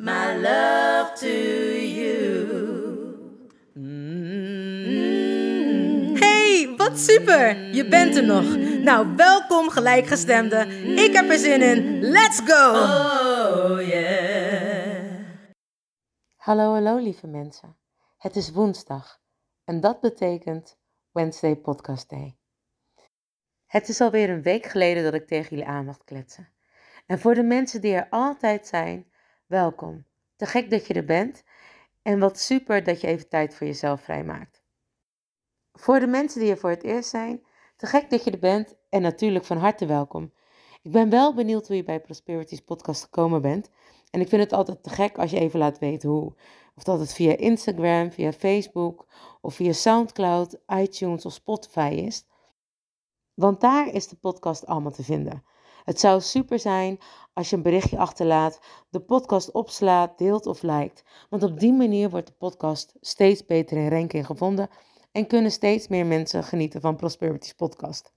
my love to you. Hey, wat super! Je bent er nog. Nou, welkom gelijkgestemde. Ik heb er zin in. Let's go! Oh yeah. Hallo, hallo lieve mensen. Het is woensdag en dat betekent Wednesday Podcast Day. Het is alweer een week geleden dat ik tegen jullie aan mocht kletsen. En voor de mensen die er altijd zijn, welkom. Te gek dat je er bent en wat super dat je even tijd voor jezelf vrijmaakt. Voor de mensen die er voor het eerst zijn, te gek dat je er bent en natuurlijk van harte welkom. Ik ben wel benieuwd hoe je bij Prosperities podcast gekomen bent. En ik vind het altijd te gek als je even laat weten hoe. Of dat het via Instagram, via Facebook of via Soundcloud, iTunes of Spotify is. Want daar is de podcast allemaal te vinden. Het zou super zijn als je een berichtje achterlaat, de podcast opslaat, deelt of liked. Want op die manier wordt de podcast steeds beter in ranking gevonden en kunnen steeds meer mensen genieten van Prosperity's podcast.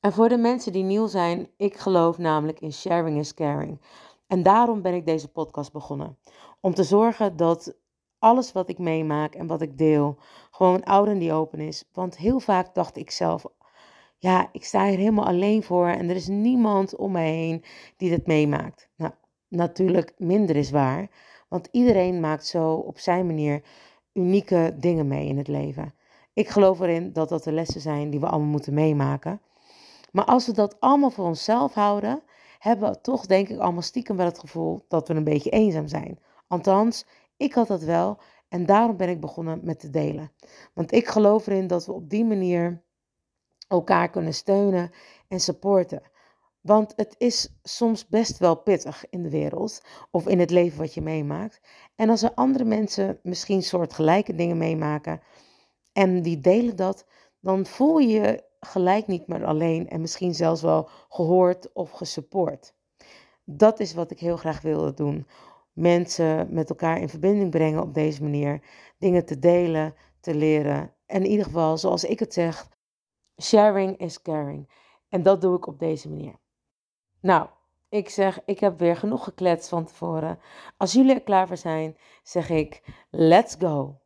En voor de mensen die nieuw zijn, ik geloof namelijk in sharing is caring. En daarom ben ik deze podcast begonnen. Om te zorgen dat alles wat ik meemaak en wat ik deel, gewoon oud en die open is. Want heel vaak dacht ik zelf, ja, ik sta hier helemaal alleen voor en er is niemand om mij heen die dit meemaakt. Nou, natuurlijk minder is waar, want iedereen maakt zo op zijn manier unieke dingen mee in het leven. Ik geloof erin dat dat de lessen zijn die we allemaal moeten meemaken. Maar als we dat allemaal voor onszelf houden, hebben we toch denk ik allemaal stiekem wel het gevoel dat we een beetje eenzaam zijn. Althans, ik had dat wel en daarom ben ik begonnen met te delen. Want ik geloof erin dat we op die manier elkaar kunnen steunen en supporten. Want het is soms best wel pittig in de wereld of in het leven wat je meemaakt. En als er andere mensen misschien soortgelijke dingen meemaken en die delen dat, dan voel je je gelijk niet meer alleen en misschien zelfs wel gehoord of gesupport. Dat is wat ik heel graag wilde doen. Mensen met elkaar in verbinding brengen op deze manier. Dingen te delen, te leren. En in ieder geval, zoals ik het zeg, sharing is caring. En dat doe ik op deze manier. Nou, ik zeg, ik heb weer genoeg gekletst van tevoren. Als jullie er klaar voor zijn, zeg ik, let's go.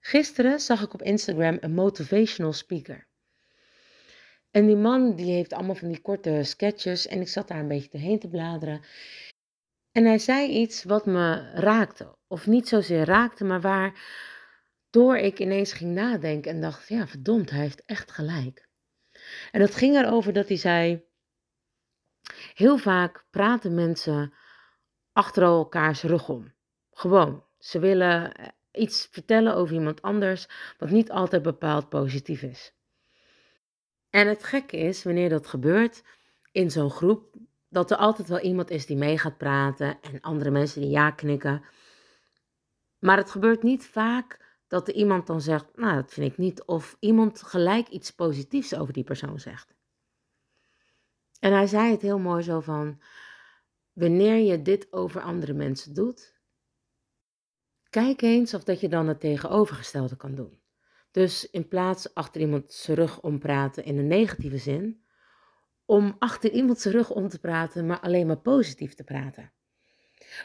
Gisteren zag ik op Instagram een motivational speaker. En die man die heeft allemaal van die korte sketches en ik zat daar een beetje doorheen te bladeren. En hij zei iets wat me raakte. Of niet zozeer raakte, maar waardoor ik ineens ging nadenken en dacht, ja verdomd, hij heeft echt gelijk. En dat ging erover dat hij zei, heel vaak praten mensen achter elkaars rug om. Gewoon, ze willen iets vertellen over iemand anders, wat niet altijd bepaald positief is. En het gekke is, wanneer dat gebeurt in zo'n groep, dat er altijd wel iemand is die mee gaat praten en andere mensen die ja knikken. Maar het gebeurt niet vaak dat er iemand dan zegt, nou dat vind ik niet, of iemand gelijk iets positiefs over die persoon zegt. En hij zei het heel mooi zo van, wanneer je dit over andere mensen doet, Kijk eens of dat je dan het tegenovergestelde kan doen. Dus in plaats achter iemand zijn rug om praten in een negatieve zin, om achter iemand zijn rug om te praten, maar alleen maar positief te praten.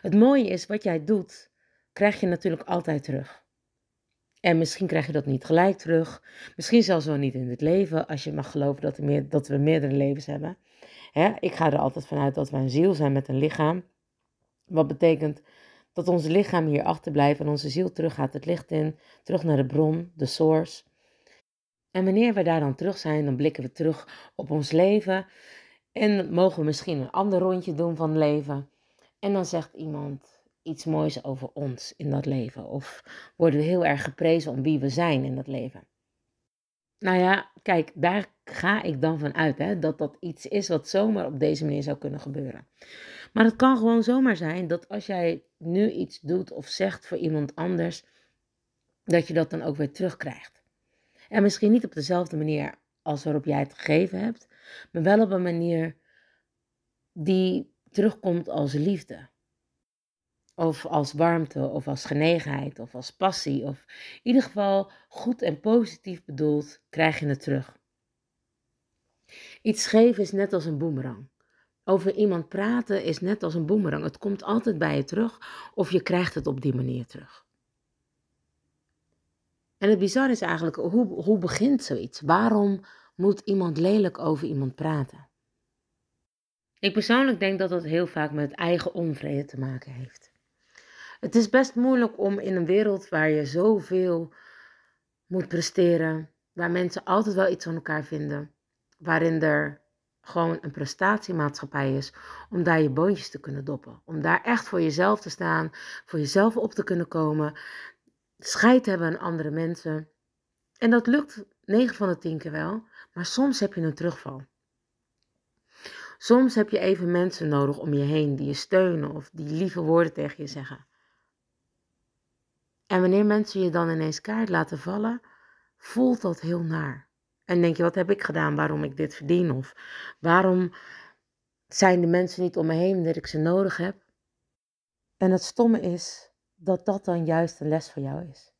Het mooie is, wat jij doet, krijg je natuurlijk altijd terug. En misschien krijg je dat niet gelijk terug. Misschien zelfs wel niet in het leven, als je mag geloven dat, meer, dat we meerdere levens hebben. ik ga er altijd vanuit dat we een ziel zijn met een lichaam. Wat betekent Dat ons lichaam hier achterblijft en onze ziel terug gaat het licht in, terug naar de bron, de source. En wanneer we daar dan terug zijn, dan blikken we terug op ons leven en mogen we misschien een ander rondje doen van leven. En dan zegt iemand iets moois over ons in dat leven. Of worden we heel erg geprezen om wie we zijn in dat leven. Nou ja, kijk, daar ga ik dan van uit, hè, dat dat iets is wat zomaar op deze manier zou kunnen gebeuren. Maar het kan gewoon zomaar zijn dat als jij nu iets doet of zegt voor iemand anders, dat je dat dan ook weer terugkrijgt. En misschien niet op dezelfde manier als waarop jij het gegeven hebt, maar wel op een manier die terugkomt als liefde. Of als warmte, of als genegenheid, of als passie. Of in ieder geval goed en positief bedoeld, krijg je het terug. Iets geven is net als een boemerang. Over iemand praten is net als een boemerang. Het komt altijd bij je terug, of je krijgt het op die manier terug. En het bizarre is eigenlijk, hoe, hoe begint zoiets? Waarom moet iemand lelijk over iemand praten? Ik persoonlijk denk dat dat heel vaak met eigen onvrede te maken heeft. Het is best moeilijk om in een wereld waar je zoveel moet presteren, waar mensen altijd wel iets van elkaar vinden, waarin er gewoon een prestatiemaatschappij is, om daar je boontjes te kunnen doppen. Om daar echt voor jezelf te staan, voor jezelf op te kunnen komen, scheid hebben aan andere mensen. En dat lukt 9 van de 10 keer wel, maar soms heb je een terugval. Soms heb je even mensen nodig om je heen die je steunen of die lieve woorden tegen je zeggen. En wanneer mensen je dan ineens kaart laten vallen, voelt dat heel naar. En denk je, wat heb ik gedaan waarom ik dit verdien? Of waarom zijn de mensen niet om me heen dat ik ze nodig heb? En het stomme is dat dat dan juist een les voor jou is.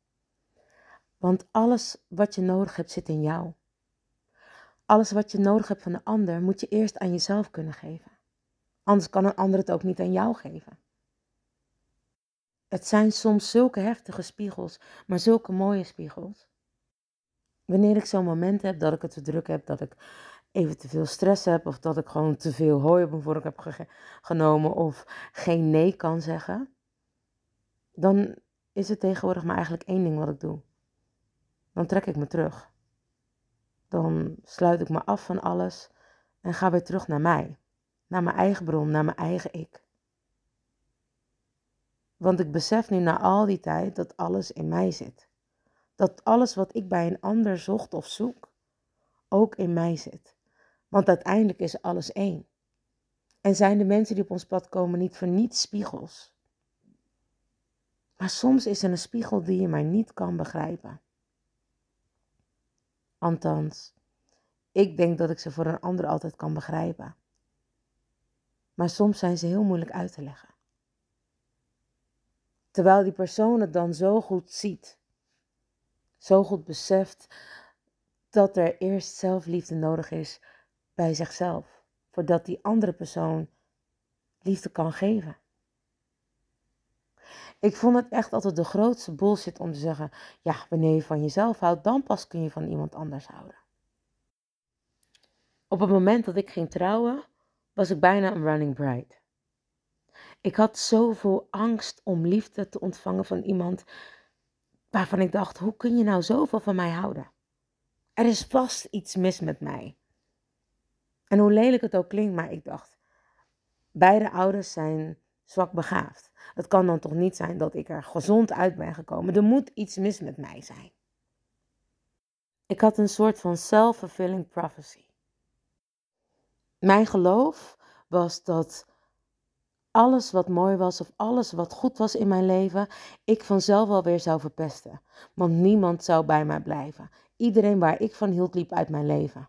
Want alles wat je nodig hebt zit in jou. Alles wat je nodig hebt van de ander moet je eerst aan jezelf kunnen geven. Anders kan een ander het ook niet aan jou geven. Het zijn soms zulke heftige spiegels, maar zulke mooie spiegels. Wanneer ik zo'n moment heb dat ik het te druk heb, dat ik even te veel stress heb, of dat ik gewoon te veel hooi op mijn vork heb genomen, of geen nee kan zeggen, dan is het tegenwoordig maar eigenlijk één ding wat ik doe. Dan trek ik me terug. Dan sluit ik me af van alles en ga weer terug naar mij, naar mijn eigen bron, naar mijn eigen ik. Want ik besef nu na al die tijd dat alles in mij zit. Dat alles wat ik bij een ander zocht of zoek, ook in mij zit. Want uiteindelijk is alles één. En zijn de mensen die op ons pad komen niet voor niets spiegels. Maar soms is er een spiegel die je maar niet kan begrijpen. Althans, ik denk dat ik ze voor een ander altijd kan begrijpen. Maar soms zijn ze heel moeilijk uit te leggen. Terwijl die persoon het dan zo goed ziet, zo goed beseft dat er eerst zelfliefde nodig is bij zichzelf, voordat die andere persoon liefde kan geven. Ik vond het echt altijd de grootste bullshit om te zeggen: ja, wanneer je van jezelf houdt, dan pas kun je van iemand anders houden. Op het moment dat ik ging trouwen, was ik bijna een running bride. Ik had zoveel angst om liefde te ontvangen van iemand waarvan ik dacht: hoe kun je nou zoveel van mij houden? Er is vast iets mis met mij. En hoe lelijk het ook klinkt, maar ik dacht: beide ouders zijn zwak begaafd. Het kan dan toch niet zijn dat ik er gezond uit ben gekomen. Er moet iets mis met mij zijn. Ik had een soort van self-fulfilling prophecy. Mijn geloof was dat alles wat mooi was of alles wat goed was in mijn leven, ik vanzelf wel weer zou verpesten. Want niemand zou bij mij blijven. Iedereen waar ik van hield, liep uit mijn leven.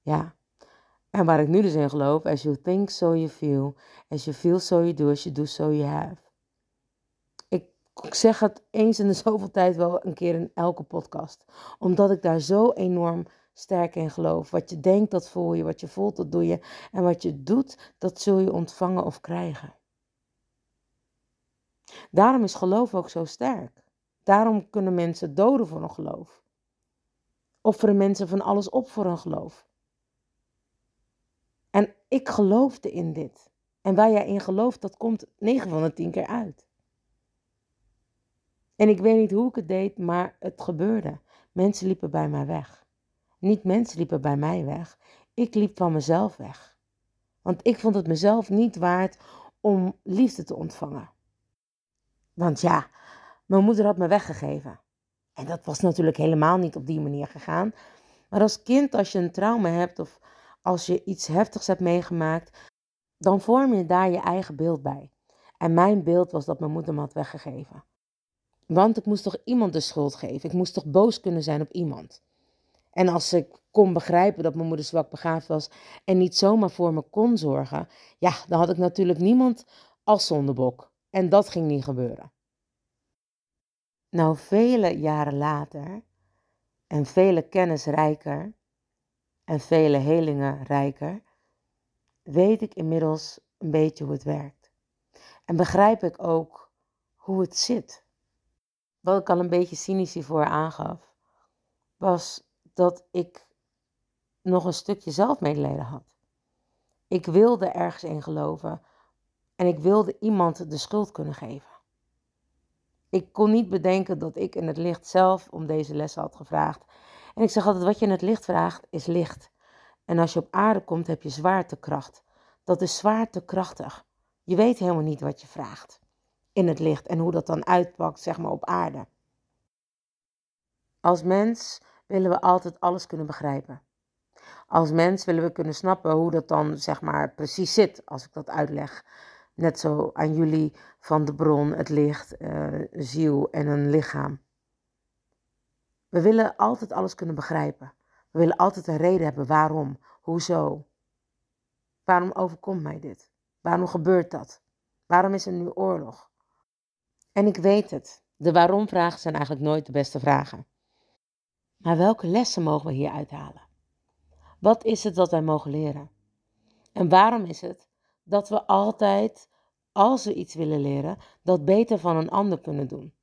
Ja, en waar ik nu dus in geloof, as you think, so you feel. As you feel, so you do. As you do, so you have. Ik, ik zeg het eens in de zoveel tijd wel een keer in elke podcast. Omdat ik daar zo enorm sterk in geloof. Wat je denkt, dat voel je. Wat je voelt, dat doe je. En wat je doet, dat zul je ontvangen of krijgen. Daarom is geloof ook zo sterk. Daarom kunnen mensen doden voor een geloof. Offeren mensen van alles op voor een geloof. En ik geloofde in dit. En waar jij in gelooft, dat komt 9 van de 10 keer uit. En ik weet niet hoe ik het deed, maar het gebeurde. Mensen liepen bij mij weg. Niet mensen liepen bij mij weg. Ik liep van mezelf weg. Want ik vond het mezelf niet waard om liefde te ontvangen. Want ja, mijn moeder had me weggegeven. En dat was natuurlijk helemaal niet op die manier gegaan. Maar als kind, als je een trauma hebt of als je iets heftigs hebt meegemaakt, dan vorm je daar je eigen beeld bij. En mijn beeld was dat mijn moeder me had weggegeven. Want ik moest toch iemand de schuld geven. Ik moest toch boos kunnen zijn op iemand. En als ik kon begrijpen dat mijn moeder zwak begaafd was en niet zomaar voor me kon zorgen, ja, dan had ik natuurlijk niemand als zondebok. En dat ging niet gebeuren. Nou, vele jaren later en vele kennis rijker en vele helingen rijker, weet ik inmiddels een beetje hoe het werkt. En begrijp ik ook hoe het zit. Wat ik al een beetje cynisch hiervoor aangaf, was dat ik nog een stukje zelfmedelijden had. Ik wilde ergens in geloven en ik wilde iemand de schuld kunnen geven. Ik kon niet bedenken dat ik in het licht zelf om deze lessen had gevraagd. En ik zeg altijd, wat je in het licht vraagt, is licht. En als je op aarde komt, heb je zwaartekracht. Dat is zwaartekrachtig. Je weet helemaal niet wat je vraagt in het licht en hoe dat dan uitpakt, zeg maar, op aarde. Als mens willen we altijd alles kunnen begrijpen. Als mens willen we kunnen snappen hoe dat dan, zeg maar, precies zit, als ik dat uitleg. Net zo aan jullie van de bron, het licht, uh, ziel en een lichaam. We willen altijd alles kunnen begrijpen. We willen altijd een reden hebben waarom, hoezo. Waarom overkomt mij dit? Waarom gebeurt dat? Waarom is er nu oorlog? En ik weet het. De waarom-vragen zijn eigenlijk nooit de beste vragen. Maar welke lessen mogen we hier uithalen? Wat is het dat wij mogen leren? En waarom is het dat we altijd, als we iets willen leren, dat beter van een ander kunnen doen?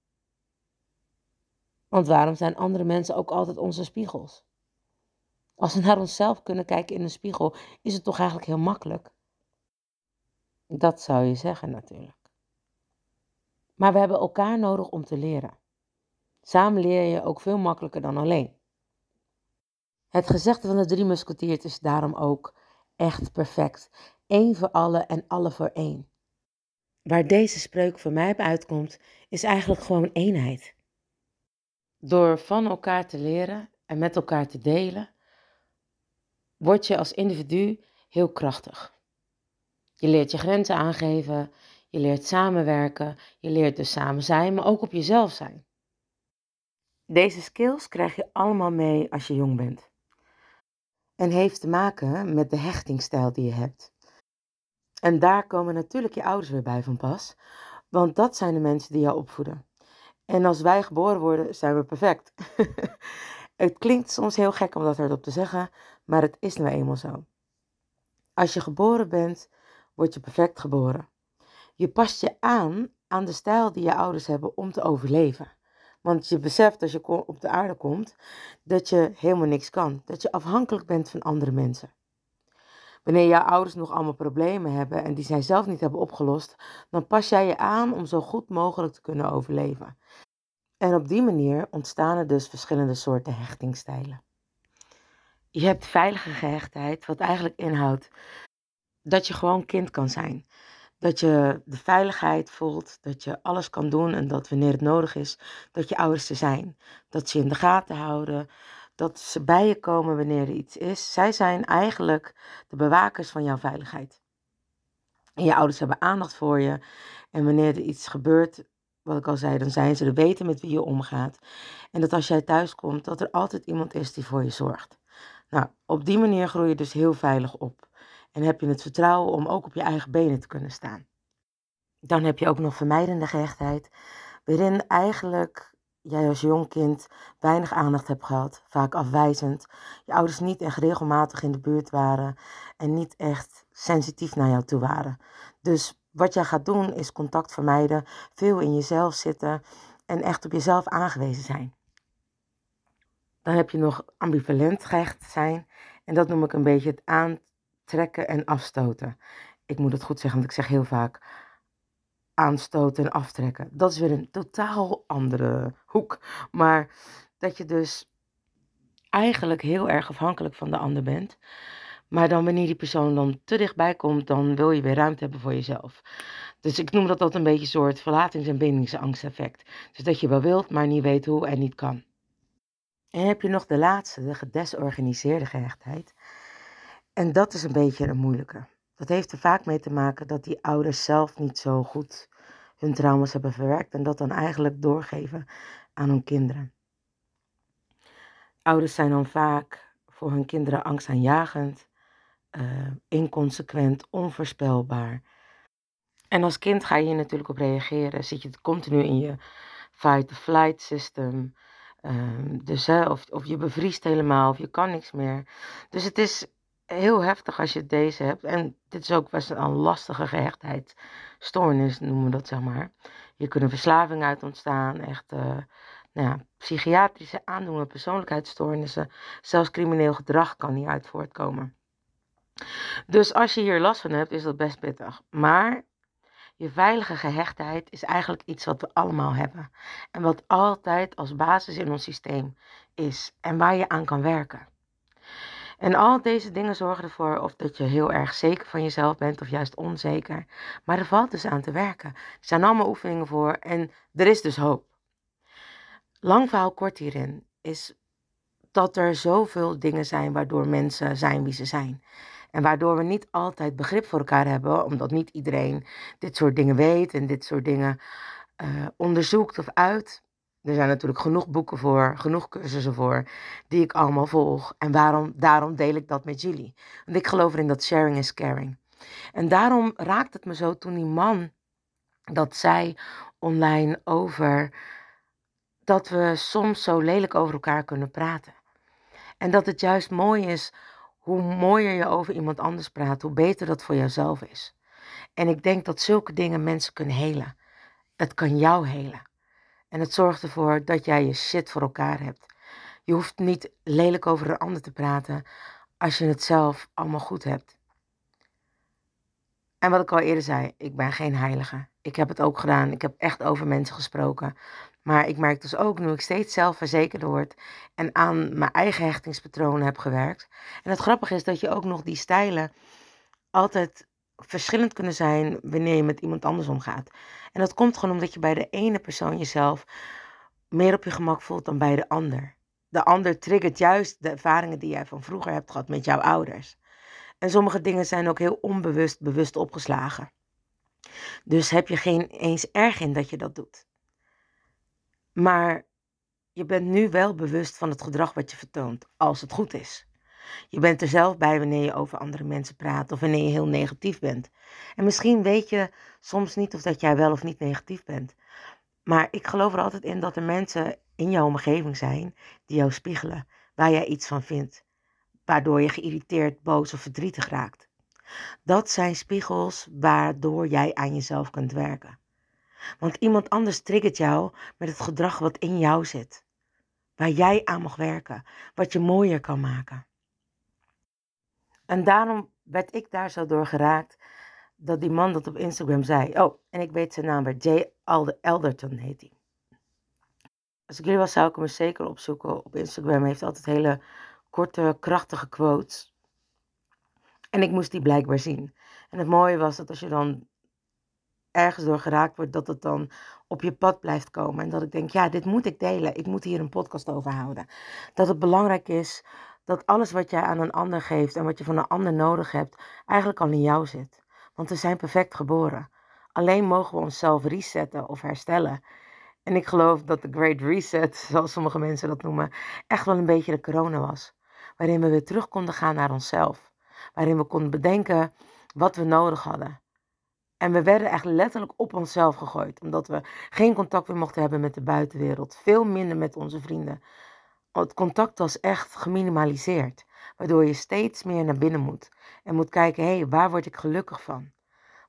Want waarom zijn andere mensen ook altijd onze spiegels? Als we naar onszelf kunnen kijken in een spiegel, is het toch eigenlijk heel makkelijk? Dat zou je zeggen natuurlijk. Maar we hebben elkaar nodig om te leren. Samen leer je ook veel makkelijker dan alleen. Het gezegde van de drie musketiers is daarom ook echt perfect. Eén voor alle en alle voor één. Waar deze spreuk voor mij op uitkomt, is eigenlijk gewoon eenheid. Door van elkaar te leren en met elkaar te delen, word je als individu heel krachtig. Je leert je grenzen aangeven, je leert samenwerken, je leert dus samen zijn, maar ook op jezelf zijn. Deze skills krijg je allemaal mee als je jong bent. En heeft te maken met de hechtingstijl die je hebt. En daar komen natuurlijk je ouders weer bij van pas, want dat zijn de mensen die jou opvoeden. En als wij geboren worden, zijn we perfect. het klinkt soms heel gek om dat hardop te zeggen, maar het is nou eenmaal zo. Als je geboren bent, word je perfect geboren. Je past je aan aan de stijl die je ouders hebben om te overleven. Want je beseft als je op de aarde komt dat je helemaal niks kan. Dat je afhankelijk bent van andere mensen. Wanneer jouw ouders nog allemaal problemen hebben en die zij zelf niet hebben opgelost, dan pas jij je aan om zo goed mogelijk te kunnen overleven. En op die manier ontstaan er dus verschillende soorten hechtingstijlen. Je hebt veilige gehechtheid, wat eigenlijk inhoudt dat je gewoon kind kan zijn. Dat je de veiligheid voelt, dat je alles kan doen en dat wanneer het nodig is, dat je ouders er zijn. Dat ze je in de gaten houden, dat ze bij je komen wanneer er iets is. Zij zijn eigenlijk de bewakers van jouw veiligheid. En je ouders hebben aandacht voor je. En wanneer er iets gebeurt, wat ik al zei, dan zijn ze er weten met wie je omgaat. En dat als jij thuis komt, dat er altijd iemand is die voor je zorgt. Nou, op die manier groei je dus heel veilig op. En heb je het vertrouwen om ook op je eigen benen te kunnen staan. Dan heb je ook nog vermijdende gehechtheid, waarin eigenlijk jij als jong kind weinig aandacht hebt gehad, vaak afwijzend, je ouders niet echt regelmatig in de buurt waren en niet echt sensitief naar jou toe waren. Dus wat jij gaat doen is contact vermijden, veel in jezelf zitten en echt op jezelf aangewezen zijn. Dan heb je nog ambivalent gehecht zijn en dat noem ik een beetje het aan trekken en afstoten. ik moet het goed zeggen, want ik zeg heel vaak aanstoten en aftrekken. Dat is weer een totaal andere hoek. Maar dat je dus eigenlijk heel erg afhankelijk van de ander bent. Maar dan wanneer die persoon dan te dichtbij komt, dan wil je weer ruimte hebben voor jezelf. Dus ik noem dat dat een beetje een soort verlatings- en bindingsangsteffect. Dus dat je wel wilt, maar niet weet hoe en niet kan. En heb je nog de laatste, de gedesorganiseerde gehechtheid. En dat is een beetje een moeilijke. Dat heeft er vaak mee te maken dat die ouders zelf niet zo goed hun trauma's hebben verwerkt en dat dan eigenlijk doorgeven aan hun kinderen. Ouders zijn dan vaak voor hun kinderen angstaanjagend, uh, inconsequent, onvoorspelbaar. En als kind ga je hier natuurlijk op reageren. Zit je continu in je fight-flight system. Uh, dus, hè, of, of je bevriest helemaal of je kan niks meer. Dus het is heel heftig als je deze hebt. En dit is ook best een lastige gehechtheidsstoornis, noemen we dat zeg maar. Hier kunnen verslavingen uit ontstaan, echt uh, nou ja, psychiatrische aandoeningen, persoonlijkheidsstoornissen. Zelfs crimineel gedrag kan hieruit voortkomen. Dus als je hier last van hebt, is dat best pittig. Maar je veilige gehechtheid is eigenlijk iets wat we allemaal hebben. En wat altijd als basis in ons systeem is. En waar je aan kan werken. En al deze dingen zorgen ervoor of dat je heel erg zeker van jezelf bent of juist onzeker. Maar er valt dus aan te werken. Er zijn allemaal oefeningen voor en er is dus hoop. Lang verhaal kort hierin is dat er zoveel dingen zijn waardoor mensen zijn wie ze zijn. En waardoor we niet altijd begrip voor elkaar hebben, omdat niet iedereen dit soort dingen weet en dit soort dingen uh, onderzoekt of uit. Er zijn natuurlijk genoeg boeken voor, genoeg cursussen voor, die ik allemaal volg. En waarom, daarom deel ik dat met jullie. Want ik geloof erin dat sharing is caring. En daarom raakt het me zo toen die man dat zei online over dat we soms zo lelijk over elkaar kunnen praten. En dat het juist mooi is, hoe mooier je over iemand anders praat, hoe beter dat voor jouzelf is. En ik denk dat zulke dingen mensen kunnen helen. Het kan jou helen. En het zorgt ervoor dat jij je shit voor elkaar hebt. Je hoeft niet lelijk over een ander te praten als je het zelf allemaal goed hebt. En wat ik al eerder zei, ik ben geen heilige. Ik heb het ook gedaan. Ik heb echt over mensen gesproken. Maar ik merk dus ook, nu ik steeds zelfverzekerder word en aan mijn eigen hechtingspatronen heb gewerkt. En het grappige is dat je ook nog die stijlen altijd verschillend kunnen zijn wanneer je met iemand anders omgaat. En dat komt gewoon omdat je bij de ene persoon jezelf meer op je gemak voelt dan bij de ander. De ander triggert juist de ervaringen die jij van vroeger hebt gehad met jouw ouders. En sommige dingen zijn ook heel onbewust bewust opgeslagen. Dus heb je geen eens erg in dat je dat doet. Maar je bent nu wel bewust van het gedrag wat je vertoont, als het goed is. Je bent er zelf bij wanneer je over andere mensen praat of wanneer je heel negatief bent. En misschien weet je soms niet of dat jij wel of niet negatief bent. Maar ik geloof er altijd in dat er mensen in jouw omgeving zijn die jou spiegelen, waar jij iets van vindt, waardoor je geïrriteerd, boos of verdrietig raakt. Dat zijn spiegels waardoor jij aan jezelf kunt werken. Want iemand anders triggert jou met het gedrag wat in jou zit. Waar jij aan mag werken, wat je mooier kan maken. En daarom werd ik daar zo door geraakt dat die man dat op Instagram zei. Oh, en ik weet zijn naam weer. Jay Elderton heet hij. Als ik jullie was, zou ik hem zeker opzoeken. Op Instagram hij heeft altijd hele korte, krachtige quotes. En ik moest die blijkbaar zien. En het mooie was dat als je dan ergens door geraakt wordt, dat het dan op je pad blijft komen. En dat ik denk, ja, dit moet ik delen. Ik moet hier een podcast over houden. Dat het belangrijk is dat alles wat jij aan een ander geeft en wat je van een ander nodig hebt, eigenlijk al in jou zit. Want we zijn perfect geboren. Alleen mogen we onszelf resetten of herstellen. En ik geloof dat de Great Reset, zoals sommige mensen dat noemen, echt wel een beetje de corona was. Waarin we weer terug konden gaan naar onszelf. Waarin we konden bedenken wat we nodig hadden. En we werden echt letterlijk op onszelf gegooid, omdat we geen contact meer mochten hebben met de buitenwereld, veel minder met onze vrienden. Het contact was echt geminimaliseerd, waardoor je steeds meer naar binnen moet en moet kijken, hé, hey, waar word ik gelukkig van?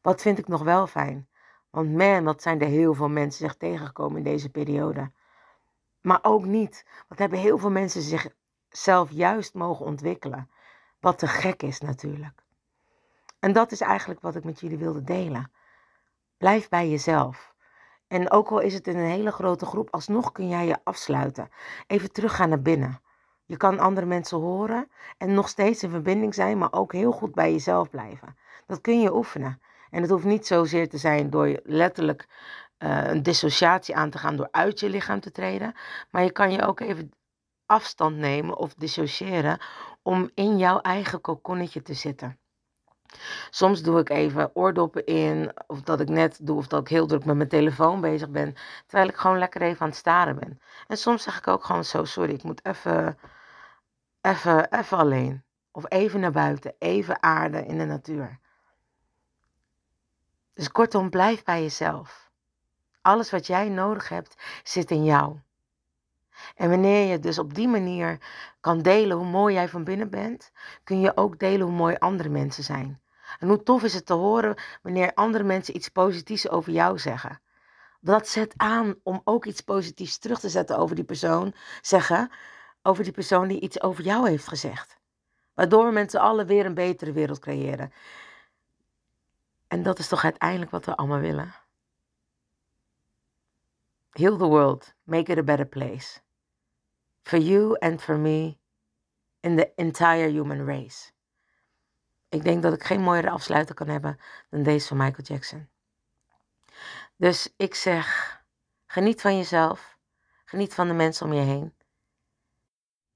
Wat vind ik nog wel fijn? Want man, wat zijn er heel veel mensen zich tegengekomen in deze periode. Maar ook niet, want hebben heel veel mensen zichzelf juist mogen ontwikkelen. Wat te gek is natuurlijk. En dat is eigenlijk wat ik met jullie wilde delen. Blijf bij jezelf. En ook al is het in een hele grote groep, alsnog kun jij je afsluiten. Even teruggaan naar binnen. Je kan andere mensen horen en nog steeds in verbinding zijn, maar ook heel goed bij jezelf blijven. Dat kun je oefenen. En het hoeft niet zozeer te zijn door letterlijk uh, een dissociatie aan te gaan door uit je lichaam te treden. Maar je kan je ook even afstand nemen of dissociëren om in jouw eigen kokonnetje te zitten. Soms doe ik even oordoppen in, of dat ik net doe, of dat ik heel druk met mijn telefoon bezig ben, terwijl ik gewoon lekker even aan het staren ben. En soms zeg ik ook gewoon zo, sorry, ik moet even, even, even alleen. Of even naar buiten, even aarde in de natuur. Dus kortom, blijf bij jezelf. Alles wat jij nodig hebt, zit in jou. En wanneer je dus op die manier kan delen hoe mooi jij van binnen bent, kun je ook delen hoe mooi andere mensen zijn. En hoe tof is het te horen wanneer andere mensen iets positiefs over jou zeggen. Dat zet aan om ook iets positiefs terug te zetten over die persoon, zeggen, over die persoon die iets over jou heeft gezegd. Waardoor we met z'n allen weer een betere wereld creëren. En dat is toch uiteindelijk wat we allemaal willen. Heal the world, make it a better place. For you and for me, in the entire human race. Ik denk dat ik geen mooiere afsluiter kan hebben dan deze van Michael Jackson. Dus ik zeg, geniet van jezelf, geniet van de mensen om je heen.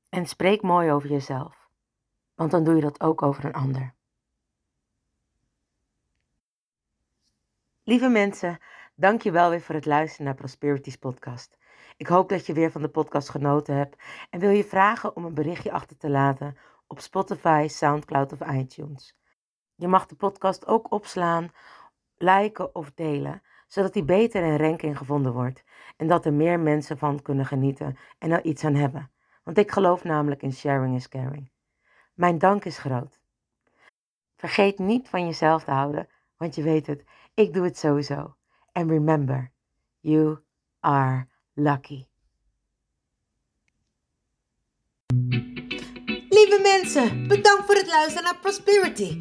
En spreek mooi over jezelf, want dan doe je dat ook over een ander. Lieve mensen, dank je wel weer voor het luisteren naar Prosperities podcast. Ik hoop dat je weer van de podcast genoten hebt en wil je vragen om een berichtje achter te laten op Spotify, SoundCloud of iTunes. Je mag de podcast ook opslaan, liken of delen, zodat die beter in ranking gevonden wordt en dat er meer mensen van kunnen genieten en er iets aan hebben. Want ik geloof namelijk in sharing is caring. Mijn dank is groot. Vergeet niet van jezelf te houden, want je weet het, ik doe het sowieso. And remember, you are lucky. Lieve mensen, bedankt voor het luisteren naar Prosperity,